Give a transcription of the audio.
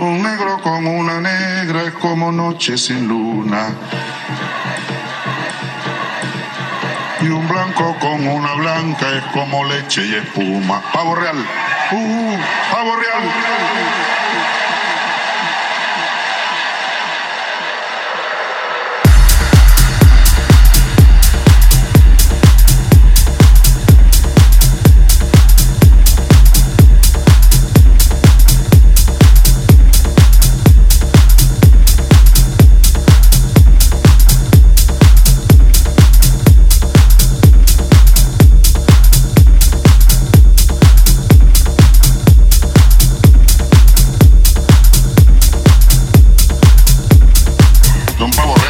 Un negro con una negra es como noche sin luna. Y un blanco con una blanca es como leche y espuma. Pavo real. Uh, uh pavo real. Don Pavo